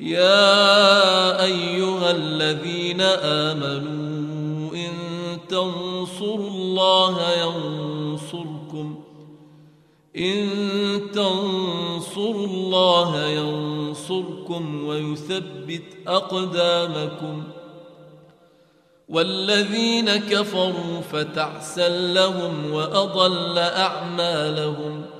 يا أيها الذين آمنوا إن تنصروا الله ينصركم إن تنصروا الله ينصركم ويثبت أقدامكم. والذين كفروا فتعسا لهم وأضل أعمالهم.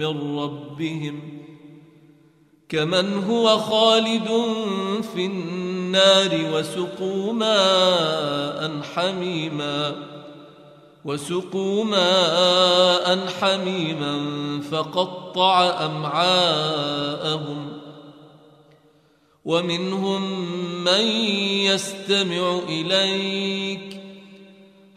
ربهم كمن هو خالد في النار وسقوا ماء حميما وسقوا ماء حميما فقطع أمعاءهم ومنهم من يستمع إليك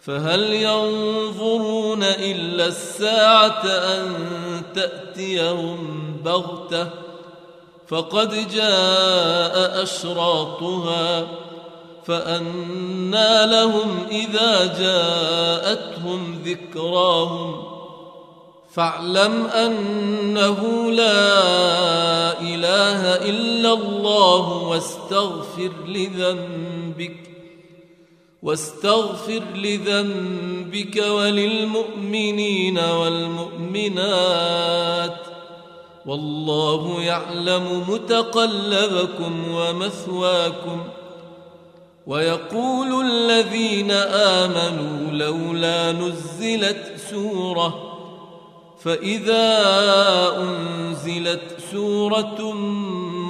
فهل ينظرون إلا الساعة أن تأتيهم بغتة؟ فقد جاء أشراطها فانى لهم إذا جاءتهم ذكراهم. فاعلم أنه لا إله إلا الله واستغفر لذنبك. واستغفر لذنبك وللمؤمنين والمؤمنات والله يعلم متقلبكم ومثواكم ويقول الذين آمنوا لولا نزلت سورة فإذا أنزلت سورة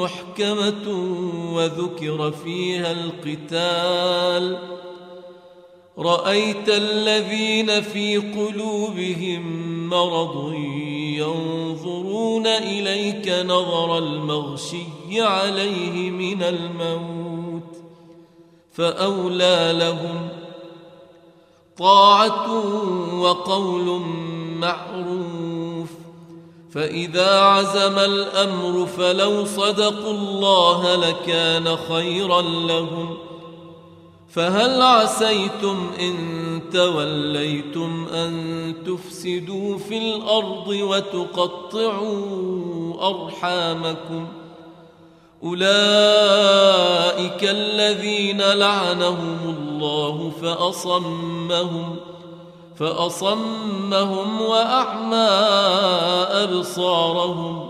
محكمة وذكر فيها القتال رأيت الذين في قلوبهم مرض ينظرون إليك نظر المغشي عليه من الموت فأولى لهم طاعة وقول معروف فإذا عزم الأمر فلو صدقوا الله لكان خيرا لهم فهل عسيتم إن توليتم أن تفسدوا في الأرض وتقطعوا أرحامكم؟ أولئك الذين لعنهم الله فأصمهم فأصمهم وأعمى أبصارهم.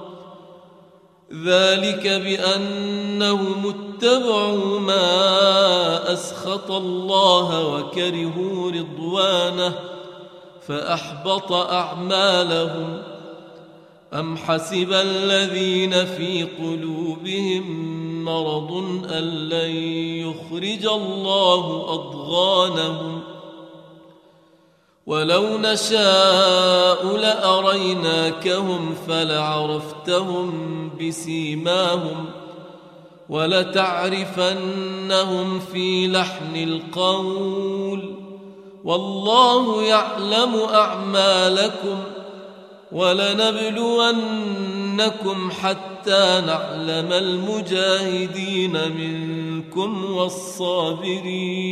ذلك بأنهم اتبعوا ما أسخط الله وكرهوا رضوانه فأحبط أعمالهم. أم حسب الذين في قلوبهم مرض أن لن يخرج الله أضغانهم؟ ولو نشاء لأريناكهم فلعرفتهم بسيماهم ولتعرفنهم في لحن القول والله يعلم أعمالكم ولنبلونكم حتى نعلم المجاهدين منكم والصابرين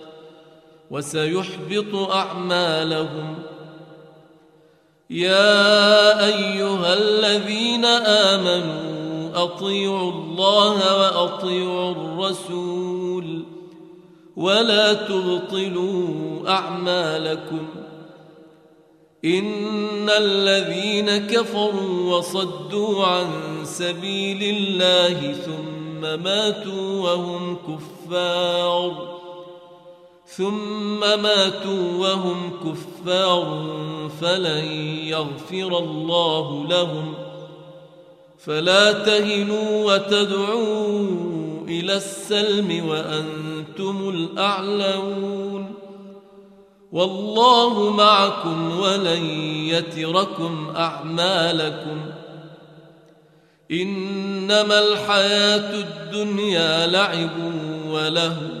وسيحبط أعمالهم. يا أيها الذين آمنوا أطيعوا الله وأطيعوا الرسول ولا تبطلوا أعمالكم. إن الذين كفروا وصدوا عن سبيل الله ثم ماتوا وهم كفار. ثم ماتوا وهم كفار فلن يغفر الله لهم. فلا تهنوا وتدعوا إلى السلم وأنتم الأعلون. والله معكم ولن يتركم أعمالكم. إنما الحياة الدنيا لعب وله